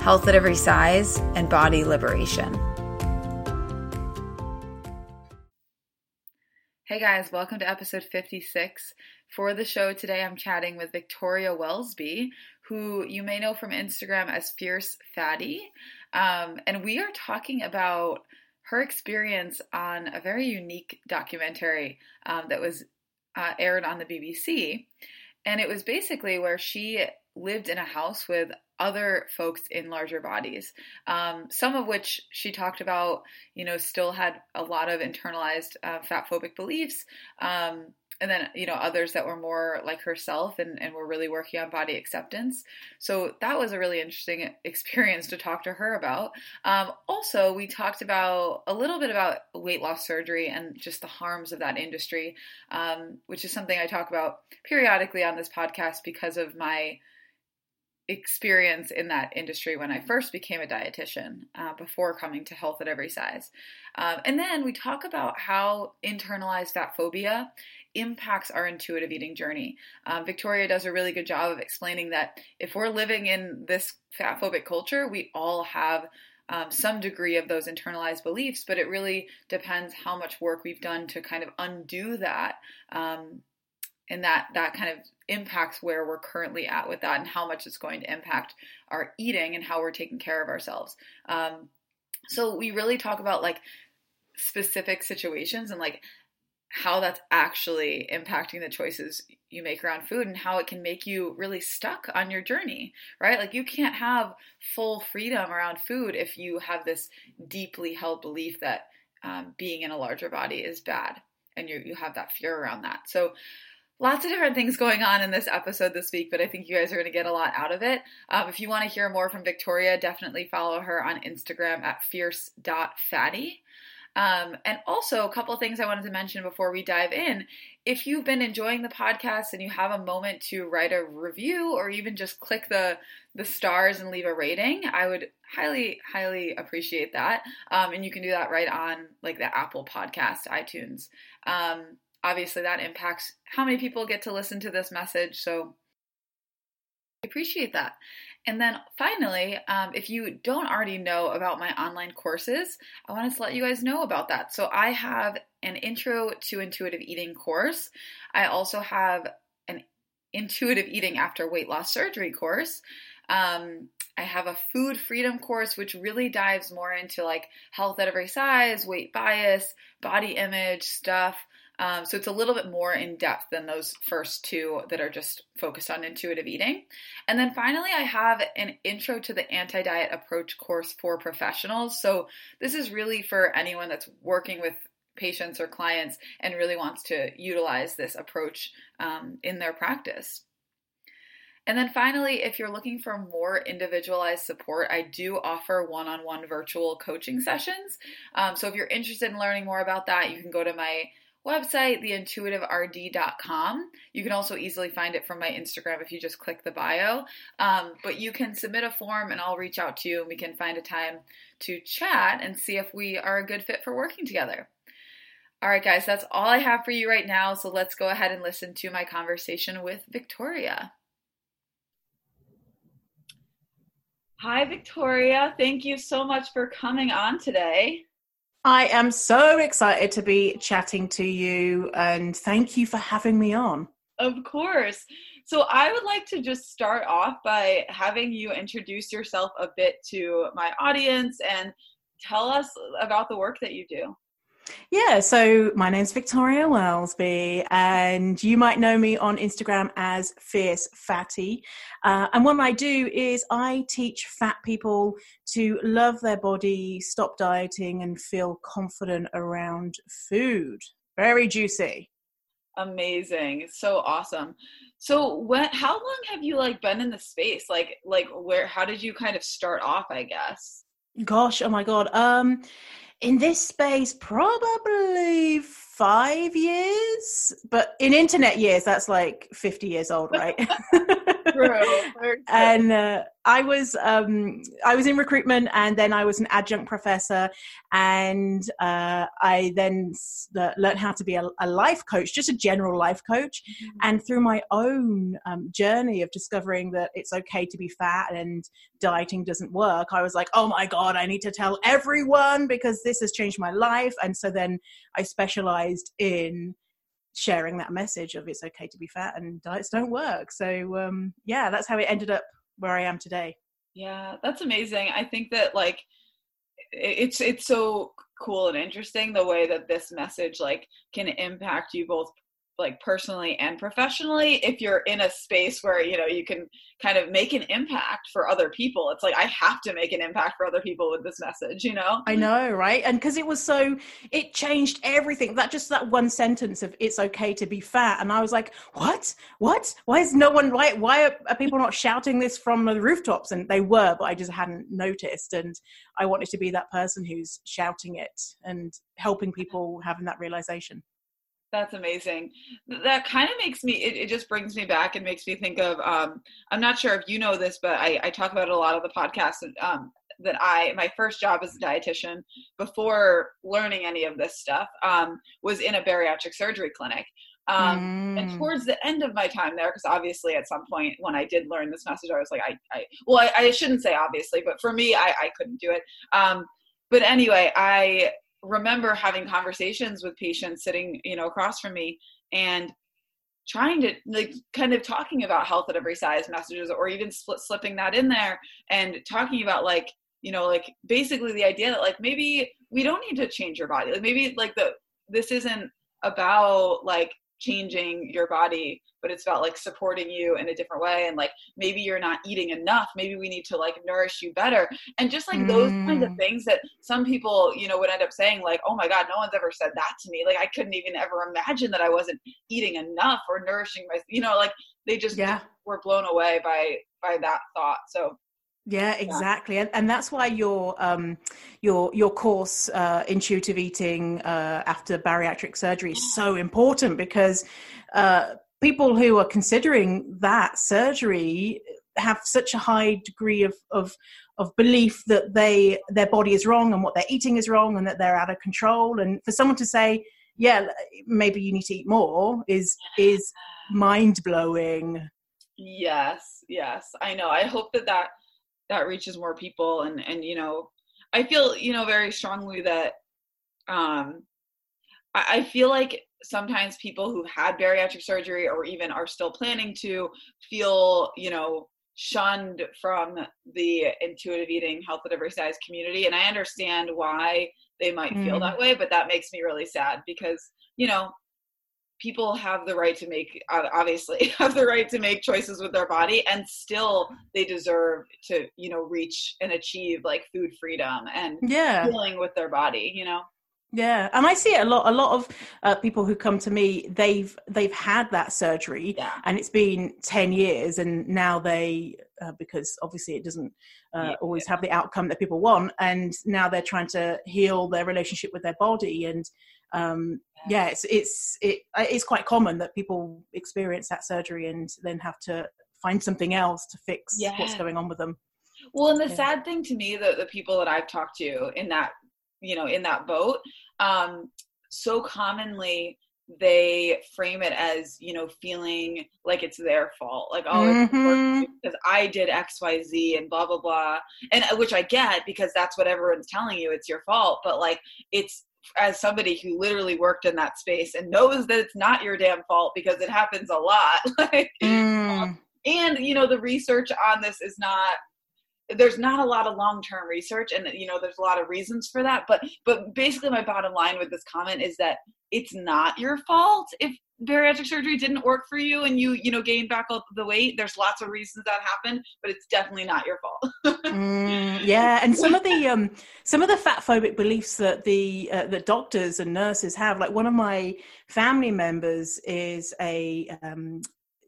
health at every size, and body liberation. Hey guys, welcome to episode 56. For the show today, I'm chatting with Victoria Welsby, who you may know from Instagram as Fierce Fatty. Um, and we are talking about her experience on a very unique documentary um, that was uh, aired on the BBC. And it was basically where she lived in a house with other folks in larger bodies, um, some of which she talked about, you know, still had a lot of internalized uh, fat phobic beliefs. Um, and then you know others that were more like herself and, and were really working on body acceptance so that was a really interesting experience to talk to her about um, also we talked about a little bit about weight loss surgery and just the harms of that industry um, which is something i talk about periodically on this podcast because of my experience in that industry when I first became a dietitian uh, before coming to Health at Every Size. Um, and then we talk about how internalized fat phobia impacts our intuitive eating journey. Um, Victoria does a really good job of explaining that if we're living in this fat phobic culture, we all have um, some degree of those internalized beliefs, but it really depends how much work we've done to kind of undo that. Um, and that that kind of impacts where we're currently at with that and how much it's going to impact our eating and how we're taking care of ourselves. Um, so we really talk about like specific situations and like how that's actually impacting the choices you make around food and how it can make you really stuck on your journey, right? Like you can't have full freedom around food if you have this deeply held belief that um, being in a larger body is bad and you you have that fear around that. So lots of different things going on in this episode this week, but I think you guys are going to get a lot out of it. Um, if you want to hear more from Victoria, definitely follow her on Instagram at fierce.fatty. Um, and also, a couple things I wanted to mention before we dive in. If you've been enjoying the podcast and you have a moment to write a review or even just click the the stars and leave a rating, I would highly, highly appreciate that. Um, and you can do that right on like the Apple Podcast, iTunes. Um, obviously, that impacts how many people get to listen to this message. So I appreciate that. And then finally, um, if you don't already know about my online courses, I wanted to let you guys know about that. So I have an intro to intuitive eating course. I also have an intuitive eating after weight loss surgery course. Um, I have a food freedom course, which really dives more into like health at every size, weight bias, body image stuff. Um, so it's a little bit more in depth than those first two that are just focused on intuitive eating. And then finally, I have an intro to the anti diet approach course for professionals. So this is really for anyone that's working with patients or clients and really wants to utilize this approach um, in their practice. And then finally, if you're looking for more individualized support, I do offer one on one virtual coaching sessions. Um, so if you're interested in learning more about that, you can go to my website, theintuitiverd.com. You can also easily find it from my Instagram if you just click the bio. Um, but you can submit a form and I'll reach out to you and we can find a time to chat and see if we are a good fit for working together. All right, guys, that's all I have for you right now. So let's go ahead and listen to my conversation with Victoria. Hi, Victoria. Thank you so much for coming on today. I am so excited to be chatting to you and thank you for having me on. Of course. So, I would like to just start off by having you introduce yourself a bit to my audience and tell us about the work that you do. Yeah, so my name's Victoria Welsby, and you might know me on Instagram as Fierce Fatty. Uh, and what I do is I teach fat people to love their body, stop dieting, and feel confident around food. Very juicy. Amazing, It's so awesome. So, what? how long have you like been in the space? Like, like where? How did you kind of start off? I guess. Gosh, oh my god. Um, in this space, probably five years, but in internet years, that's like fifty years old, right? and uh, I was um, I was in recruitment, and then I was an adjunct professor, and uh, I then uh, learned how to be a, a, life coach, just a general life coach. Mm-hmm. And through my own um, journey of discovering that it's okay to be fat and dieting doesn't work, I was like, oh my god, I need to tell everyone because this has changed my life. And so then I specialized in sharing that message of it's okay to be fat and diets don't work. So um, yeah, that's how it ended up where I am today. Yeah, that's amazing. I think that like it's it's so cool and interesting the way that this message like can impact you both like personally and professionally if you're in a space where you know you can kind of make an impact for other people it's like i have to make an impact for other people with this message you know? I know right? And because it was so it changed everything. That just that one sentence of it's okay to be fat and i was like what? What? Why is no one why why are, are people not shouting this from the rooftops? And they were but i just hadn't noticed and i wanted to be that person who's shouting it and helping people having that realization that's amazing. That kind of makes me, it, it, just brings me back and makes me think of, um, I'm not sure if you know this, but I, I talk about it a lot of the podcasts um, that I, my first job as a dietitian before learning any of this stuff um, was in a bariatric surgery clinic. Um, mm. And towards the end of my time there, because obviously at some point when I did learn this message, I was like, I, I well, I, I shouldn't say obviously, but for me, I, I couldn't do it. Um, but anyway, I remember having conversations with patients sitting you know across from me and trying to like kind of talking about health at every size messages or even slipping that in there and talking about like you know like basically the idea that like maybe we don't need to change your body. Like maybe like the this isn't about like changing your body but it's about like supporting you in a different way and like maybe you're not eating enough maybe we need to like nourish you better and just like mm. those kinds of mm. things that some people you know would end up saying like oh my god no one's ever said that to me like i couldn't even ever imagine that i wasn't eating enough or nourishing my you know like they just yeah. were blown away by by that thought so yeah, exactly, yeah. And, and that's why your um, your your course, uh, intuitive eating uh, after bariatric surgery, is so important because uh, people who are considering that surgery have such a high degree of, of of belief that they their body is wrong and what they're eating is wrong and that they're out of control. And for someone to say yeah maybe you need to eat more is is mind blowing yes yes. I know. I hope that that that reaches more people and and you know i feel you know very strongly that um I, I feel like sometimes people who've had bariatric surgery or even are still planning to feel you know shunned from the intuitive eating health at every size community and i understand why they might mm. feel that way but that makes me really sad because you know people have the right to make obviously have the right to make choices with their body and still they deserve to you know reach and achieve like food freedom and yeah. healing with their body you know? Yeah and i see it a lot a lot of uh, people who come to me they've they've had that surgery yeah. and it's been 10 years and now they uh, because obviously it doesn't uh, yeah, always have the outcome that people want and now they're trying to heal their relationship with their body and um, yeah, it's it's it, it's quite common that people experience that surgery and then have to find something else to fix yeah. what's going on with them. Well, and the yeah. sad thing to me, that the people that I've talked to in that you know in that boat, um, so commonly they frame it as you know feeling like it's their fault like oh mm-hmm. because i did xyz and blah blah blah and uh, which i get because that's what everyone's telling you it's your fault but like it's as somebody who literally worked in that space and knows that it's not your damn fault because it happens a lot like mm. um, and you know the research on this is not there's not a lot of long-term research and you know there's a lot of reasons for that but but basically my bottom line with this comment is that it's not your fault if bariatric surgery didn't work for you and you you know gained back all the weight there's lots of reasons that happened but it's definitely not your fault mm, yeah and some of the um some of the fat phobic beliefs that the uh, that doctors and nurses have like one of my family members is a um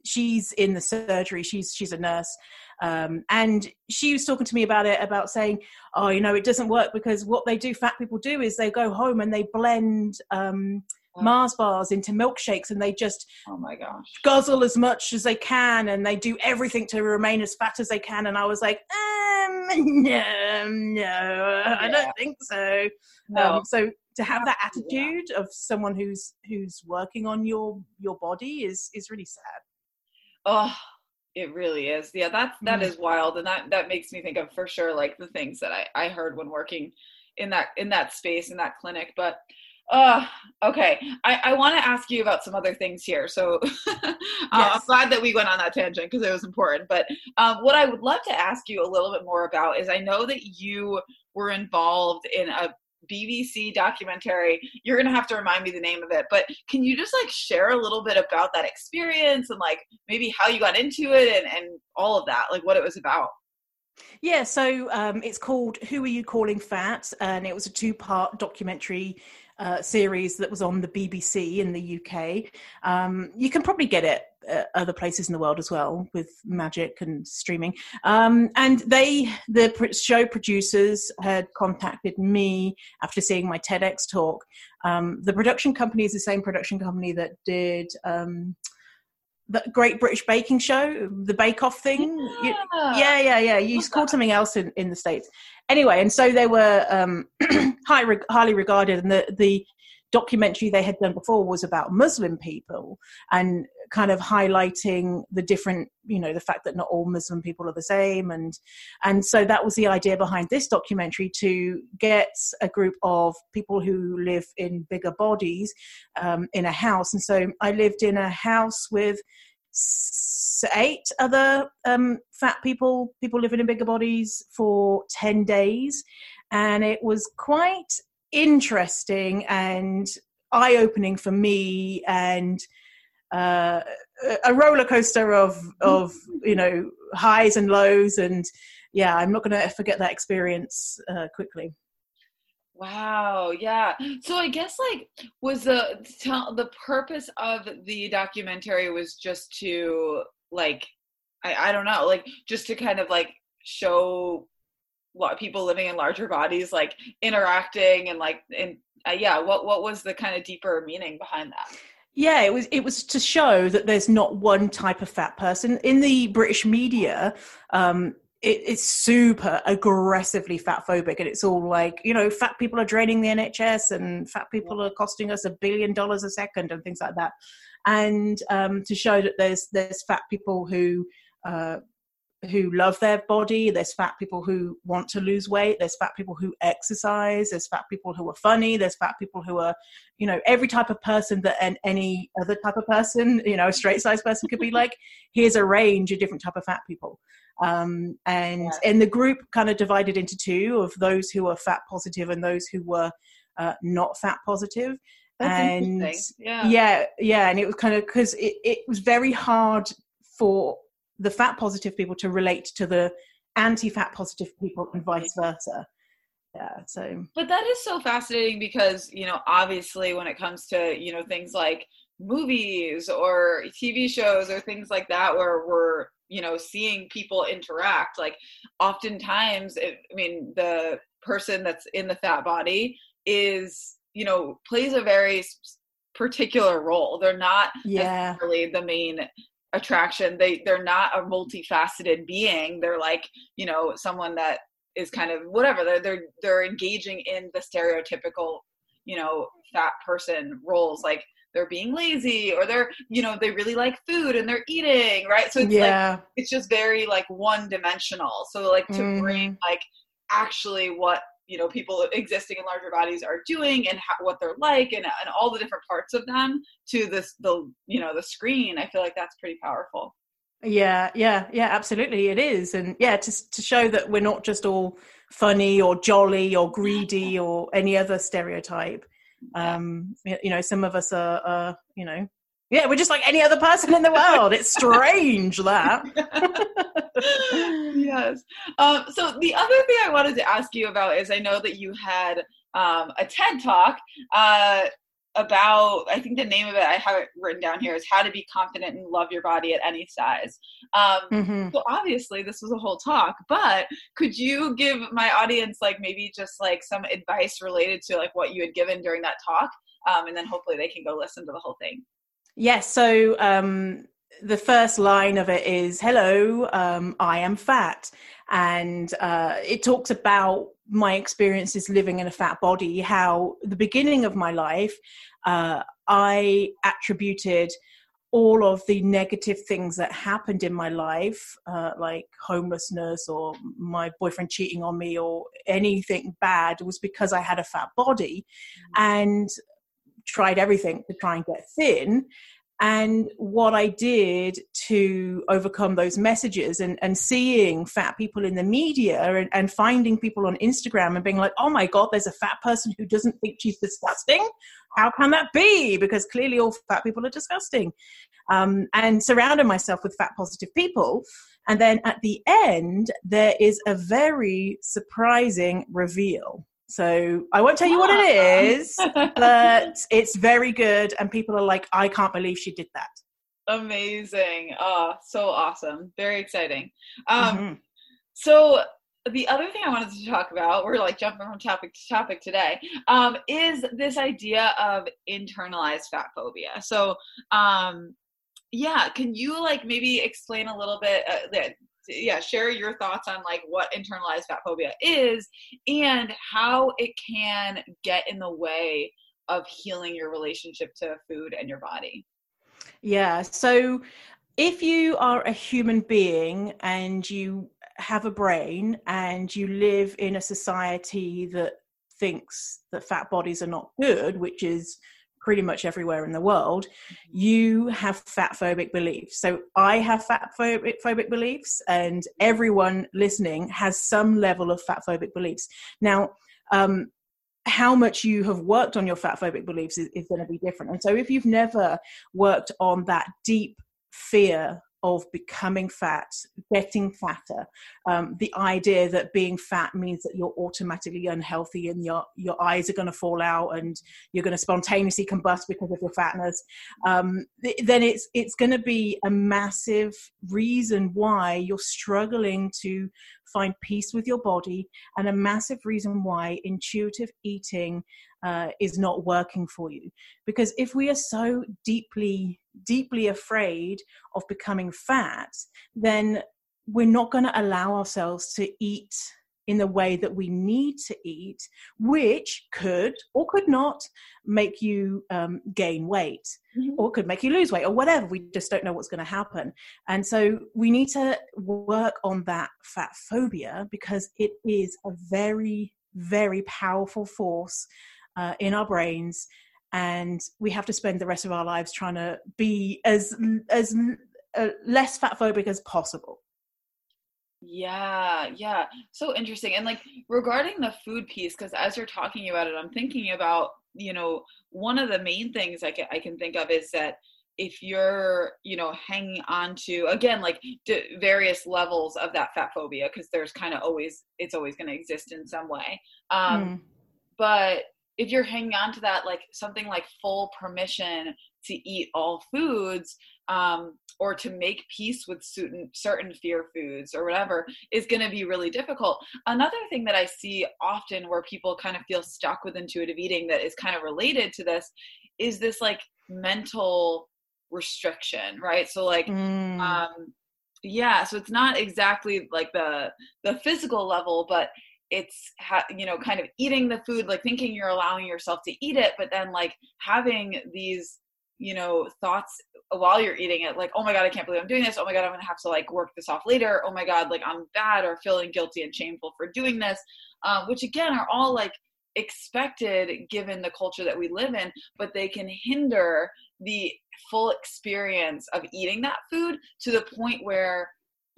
she's in the surgery. She's she's a nurse, um, and she was talking to me about it about saying, oh, you know, it doesn't work because what they do, fat people do, is they go home and they blend. Um. Mars bars into milkshakes and they just oh my gosh guzzle as much as they can and they do everything to remain as fat as they can and I was like um no no yeah. I don't think so no. Um, so to have that attitude of someone who's who's working on your your body is is really sad oh it really is yeah that's that mm. is wild and that that makes me think of for sure like the things that i i heard when working in that in that space in that clinic but uh okay i i want to ask you about some other things here so uh, i'm glad that we went on that tangent because it was important but um, what i would love to ask you a little bit more about is i know that you were involved in a BBC documentary. You're gonna have to remind me the name of it, but can you just like share a little bit about that experience and like maybe how you got into it and, and all of that, like what it was about? Yeah, so um, it's called Who Are You Calling Fat? And it was a two part documentary uh, series that was on the BBC in the UK. Um, you can probably get it uh, other places in the world as well with magic and streaming. Um, and they, the show producers, had contacted me after seeing my TEDx talk. Um, the production company is the same production company that did. The Great British Baking Show, the Bake Off thing. Yeah, yeah, yeah. yeah. You called something else in, in the States. Anyway, and so they were um, high, highly regarded, and the, the documentary they had done before was about Muslim people and kind of highlighting the different, you know, the fact that not all Muslim people are the same, and and so that was the idea behind this documentary to get a group of people who live in bigger bodies um, in a house, and so I lived in a house with eight other um, fat people, people living in bigger bodies for 10 days. And it was quite interesting and eye opening for me and uh, a roller coaster of of you know highs and lows. And yeah i'm not going to forget that experience uh, quickly. Wow. Yeah. So i guess like was the the purpose of the documentary was just to like I, I don't know like just to kind of like show what people living in larger bodies like interacting and like and uh, yeah what what was the kind of deeper meaning behind that yeah it was it was to show that there's not one type of fat person. In the british media um it, it's super aggressively fat phobic and it's all like you know fat people are draining the nhs and fat people are costing us a billion dollars a second and things like that. And um, to show that there's there's fat people who uh, who love their body. There's fat people who want to lose weight. There's fat people who exercise. There's fat people who are funny. There's fat people who are, you know, every type of person that and any other type of person, you know, a straight size person could be like. Here's a range of different type of fat people. Um, and yeah. and the group kind of divided into two of those who are fat positive and those who were uh, not fat positive. That's and yeah. yeah, yeah, and it was kind of because it, it was very hard for the fat positive people to relate to the anti-fat positive people and vice versa. Yeah so. But that is so fascinating because you know obviously when it comes to you know things like movies or tv shows or things like that where we're you know seeing people interact like oftentimes it, i mean the person that's in the fat body is you know plays a very particular role. They're not yeah. necessarily the main attraction. They they're not a multifaceted being. They're like you know someone that is kind of whatever. They're they're they're engaging in the stereotypical you know fat person roles. Like they're being lazy or they're you know they really like food and they're eating right? So it's yeah. like it's just very like one dimensional. So like to mm-hmm. bring like actually what you know people existing in larger bodies are doing and how, what they're like and, and all the different parts of them to this the you know the screen i feel like that's pretty powerful. Yeah yeah yeah absolutely it is. And yeah to, to show that we're not just all funny or jolly or greedy or any other stereotype. Um you know some of us are, are you know yeah, we're just like any other person in the world. It's strange that. yes. Um, so the other thing I wanted to ask you about is I know that you had um, a TED talk uh, about i think the name of it i have it written down here is how to be confident and love your body at any size um, mm-hmm. so obviously this was a whole talk but could you give my audience like maybe just like some advice related to like what you had given during that talk um, and then hopefully they can go listen to the whole thing yes so um, the first line of it is hello um, i am fat and uh, it talks about my experiences living in a fat body how the beginning of my life uh, i attributed all of the negative things that happened in my life uh, like homelessness or my boyfriend cheating on me or anything bad was because i had a fat body mm-hmm. and tried everything to try and get thin and what I did to overcome those messages and, and seeing fat people in the media and, and finding people on Instagram and being like, oh my God, there's a fat person who doesn't think she's disgusting. How can that be? Because clearly all fat people are disgusting. Um, and surrounding myself with fat positive people. And then at the end, there is a very surprising reveal. So I won't tell you what it is, but it's very good. And people are like, I can't believe she did that. Amazing. Oh, so awesome. Very exciting. Um, mm-hmm. So the other thing I wanted to talk about, we're like jumping from topic to topic today, um, is this idea of internalized fat phobia. So, um, yeah, can you like maybe explain a little bit? Uh, yeah share your thoughts on like what internalized fat phobia is and how it can get in the way of healing your relationship to food and your body. Yeah so if you are a human being and you have a brain and you live in a society that thinks that fat bodies are not good which is pretty much everywhere in the world, mm-hmm. you have fat phobic beliefs. So I have fat phobic, phobic beliefs, and everyone listening has some level of fat phobic beliefs. Now, um, how much you have worked on your fat phobic beliefs is, is going to be different. And so, if you've never worked on that deep fear of becoming fat, getting fatter. Um, the idea that being fat means that you're automatically unhealthy and your your eyes are going to fall out and you're going to spontaneously combust because of your fatness. Um, then it's it's going to be a massive reason why you're struggling to find peace with your body and a massive reason why intuitive eating uh, is not working for you. Because if we are so deeply, deeply afraid of becoming fat, then we're not going to allow ourselves to eat in the way that we need to eat, which could or could not make you um, gain weight mm-hmm. or could make you lose weight or whatever. We just don't know what's going to happen. And so we need to work on that fat phobia because it is a very, very powerful force uh, in our brains and we have to spend the rest of our lives trying to be as as uh, less fat phobic as possible. Yeah yeah. So interesting. And like regarding the food piece because as you're talking about it i'm thinking about you know one of the main things i can, I can think of is that if you're you know hanging on to again like d- various levels of that fat phobia because there's kind of always it's always going to exist in some way. Um mm. but if you're hanging on to that like something like full permission to eat all foods um, or to make peace with certain certain fear foods or whatever is going to be really difficult another thing that i see often where people kind of feel stuck with intuitive eating that is kind of related to this is this like mental restriction right so like mm. um yeah so it's not exactly like the the physical level but it's ha- you know kind of eating the food like thinking you're allowing yourself to eat it but then like having these you know thoughts while you're eating it like oh my god i can't believe i'm doing this. Oh my god i'm gonna have to like work this off later. Oh my god like i'm bad or feeling guilty and shameful for doing this. Uh, which again are all like expected given the culture that we live in but they can hinder the full experience of eating that food to the point where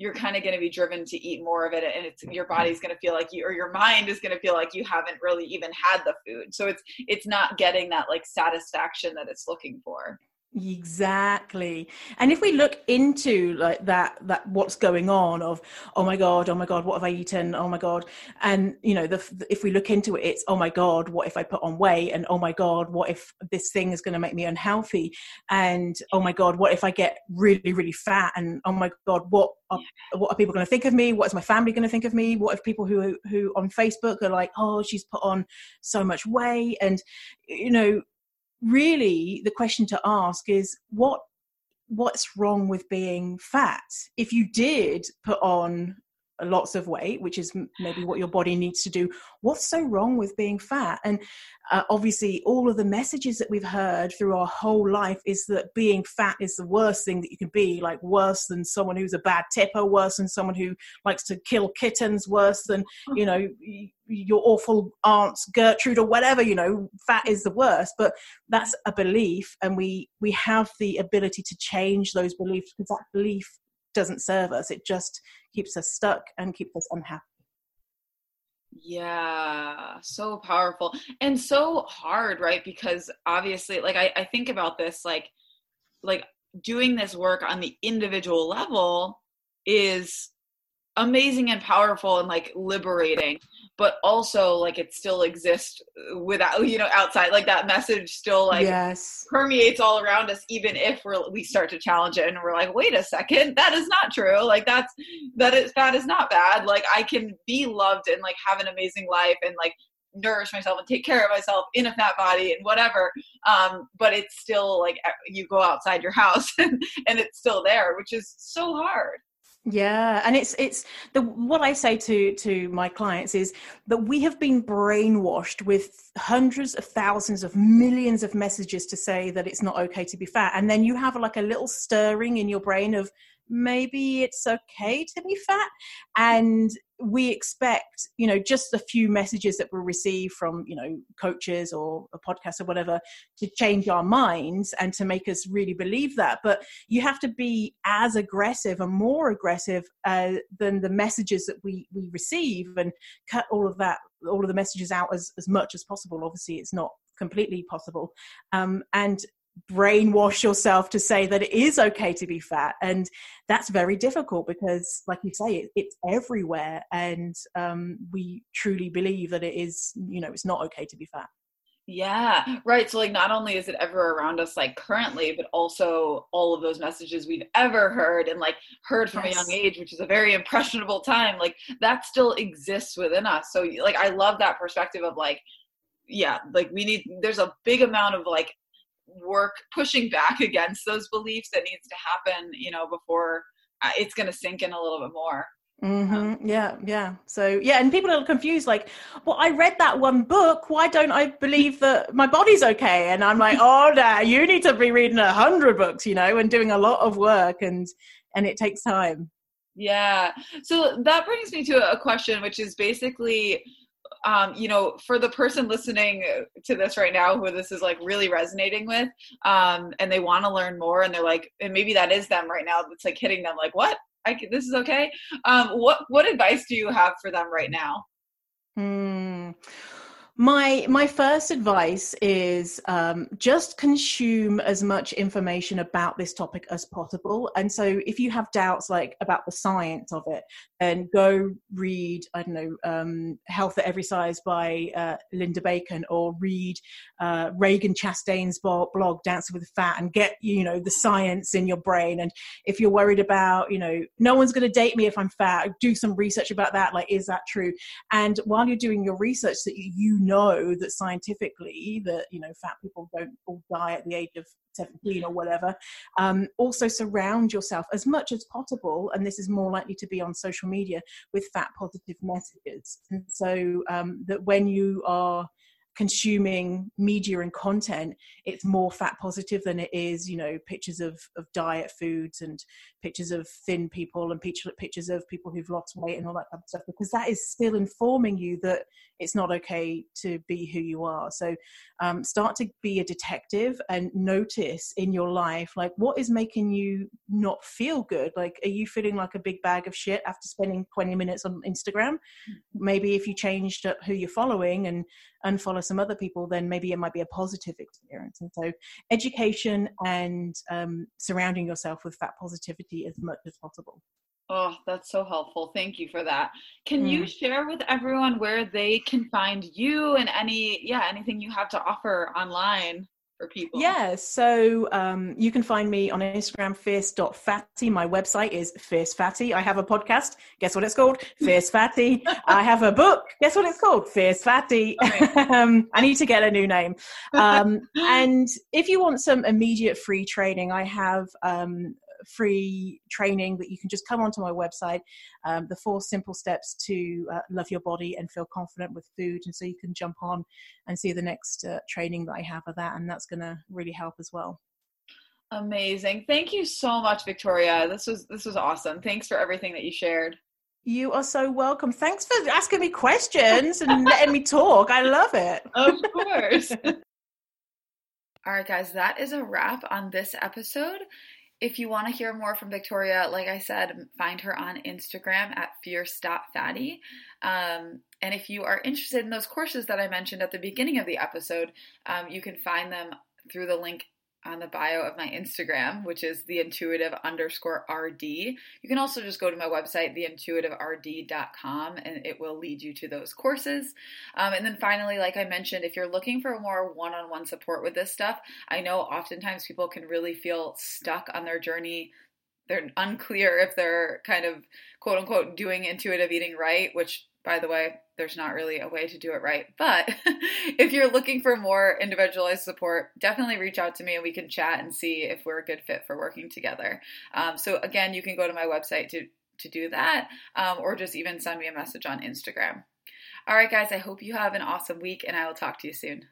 you're kind of going to be driven to eat more of it and it's your body's going to feel like you or your mind is going to feel like you haven't really even had the food. So it's it's not getting that like satisfaction that it's looking for Exactly. And if we look into like that that what's going on of oh my god, oh my god, what have I eaten? Oh my god. And you know, the if we look into it it's oh my god, what if I put on weight and oh my god, what if this thing is going to make me unhealthy? And oh my god, what if I get really really fat and oh my god, what are, what are people going to think of me? What is my family going to think of me? What if people who who on Facebook are like, "Oh, she's put on so much weight." And you know, really the question to ask is what what's wrong with being fat? If you did put on lots of weight, which is maybe what your body needs to do. What's so wrong with being fat? And uh, obviously, all of the messages that we've heard through our whole life is that being fat is the worst thing that you can be, like worse than someone who's a bad tipper, worse than someone who likes to kill kittens, worse than, you know, your awful aunt Gertrude or whatever, you know, fat is the worst. But that's a belief, and we we have the ability to change those beliefs because that belief doesn't serve us. It just keeps us stuck and keeps us unhappy. Yeah, so powerful and so hard, right? Because obviously, like I, I think about this, like like doing this work on the individual level is amazing and powerful and like liberating but also like it still exists without you know outside like that message still like yes. permeates all around us even if we're we start to challenge it and we're like wait a second that is not true. Like that's that is that is not bad. Like i can be loved and like have an amazing life and like nourish myself and take care of myself in a fat body and whatever. Um but it's still like you go outside your house and, and it's still there which is so hard yeah and it's it's the what i say to to my clients is that we have been brainwashed with hundreds of thousands of millions of messages to say that it's not okay to be fat and then you have like a little stirring in your brain of maybe it's okay to be fat. And we expect you know just a few messages that we receive from you know coaches or a podcast or whatever to change our minds and to make us really believe that. But you have to be as aggressive and more aggressive uh, than the messages that we we receive and cut all of that all of the messages out as as much as possible. Obviously it's not completely possible. Um, and brainwash yourself to say that it is okay to be fat. And that's very difficult because like you say it, it's everywhere. And um, we truly believe that it is you know it's not okay to be fat. Yeah. Right. So like not only is it ever around us like currently but also all of those messages we've ever heard and like heard from yes. a young age which is a very impressionable time like that still exists within us. So like i love that perspective of like yeah like we need there's a big amount of like work pushing back against those beliefs that needs to happen you know before uh, it's going to sink in a little bit more Mm-hmm. Um, yeah, yeah. So yeah, and people are confused. Like, well, I read that one book. Why don't I believe that my body's okay? And I'm like, oh, no, you need to be reading a hundred books, you know, and doing a lot of work, and and it takes time. Yeah. So that brings me to a question, which is basically, um, you know, for the person listening to this right now who this is like really resonating with, um, and they want to learn more, and they're like, and maybe that is them right now. That's like hitting them, like, what? I can, this is okay. Um, what what advice do you have for them right now? Hmm my my first advice is um, just consume as much information about this topic as possible. And so if you have doubts like about the science of it then go read i don't know um, health at every size by uh, linda bacon or read uh, ragen chastain's blog dancing with fat and get you know the science in your brain. And if you're worried about you know no one's going to date me if i'm fat do some research about that like is that true? And while you're doing your research that you know that scientifically that you know fat people don't all die at the age of 17 or whatever um, also surround yourself as much as possible and this is more likely to be on social media with fat positive messages. And so um, that when you are consuming media and content it's more fat positive than it is you know pictures of of diet foods and pictures of thin people and pictures of people who've lost weight and all that kind of stuff because that is still informing you that it's not okay to be who you are. So um, start to be a detective and notice in your life like what is making you not feel good? Like are you feeling like a big bag of shit after spending 20 minutes on instagram? Maybe if you changed up who you're following and unfollow some other people, then maybe it might be a positive experience. And so, education and um, surrounding yourself with fat positivity as much as possible. Oh, that's so helpful. Thank you for that. Can mm. you share with everyone where they can find you and any, yeah, anything you have to offer online? For people? Yeah, so um, you can find me on Instagram, fierce.fatty. My website is Fierce Fatty. I have a podcast. Guess what it's called? Fierce Fatty. I have a book. Guess what it's called? Fierce Fatty. um, I need to get a new name. Um, and if you want some immediate free training, I have um, free training that you can just come onto my website. Um, the four simple steps to uh, love your body and feel confident with food. And so you can jump on and see the next uh, training that I have of that. And that's going to really help as well. Amazing. Thank you so much, Victoria. This was this was awesome. Thanks for everything that you shared. You are so welcome. Thanks for asking me questions and letting me talk. I love it. Of course. All right, guys, that is a wrap on this episode if you want to hear more from Victoria, like I said, find her on Instagram at fierce.fatty. Um, and if you are interested in those courses that I mentioned at the beginning of the episode, um, you can find them through the link on the bio of my Instagram, which is the intuitive underscore RD. You can also just go to my website, theintuitiverd.com, and it will lead you to those courses. Um, and then finally, like I mentioned, if you're looking for more one on one support with this stuff, I know oftentimes people can really feel stuck on their journey. They're unclear if they're kind of quote unquote doing intuitive eating right, which by the way, there's not really a way to do it right. But if you're looking for more individualized support, definitely reach out to me and we can chat and see if we're a good fit for working together. Um, so, again, you can go to my website to, to do that um, or just even send me a message on Instagram. All right, guys, I hope you have an awesome week and I will talk to you soon.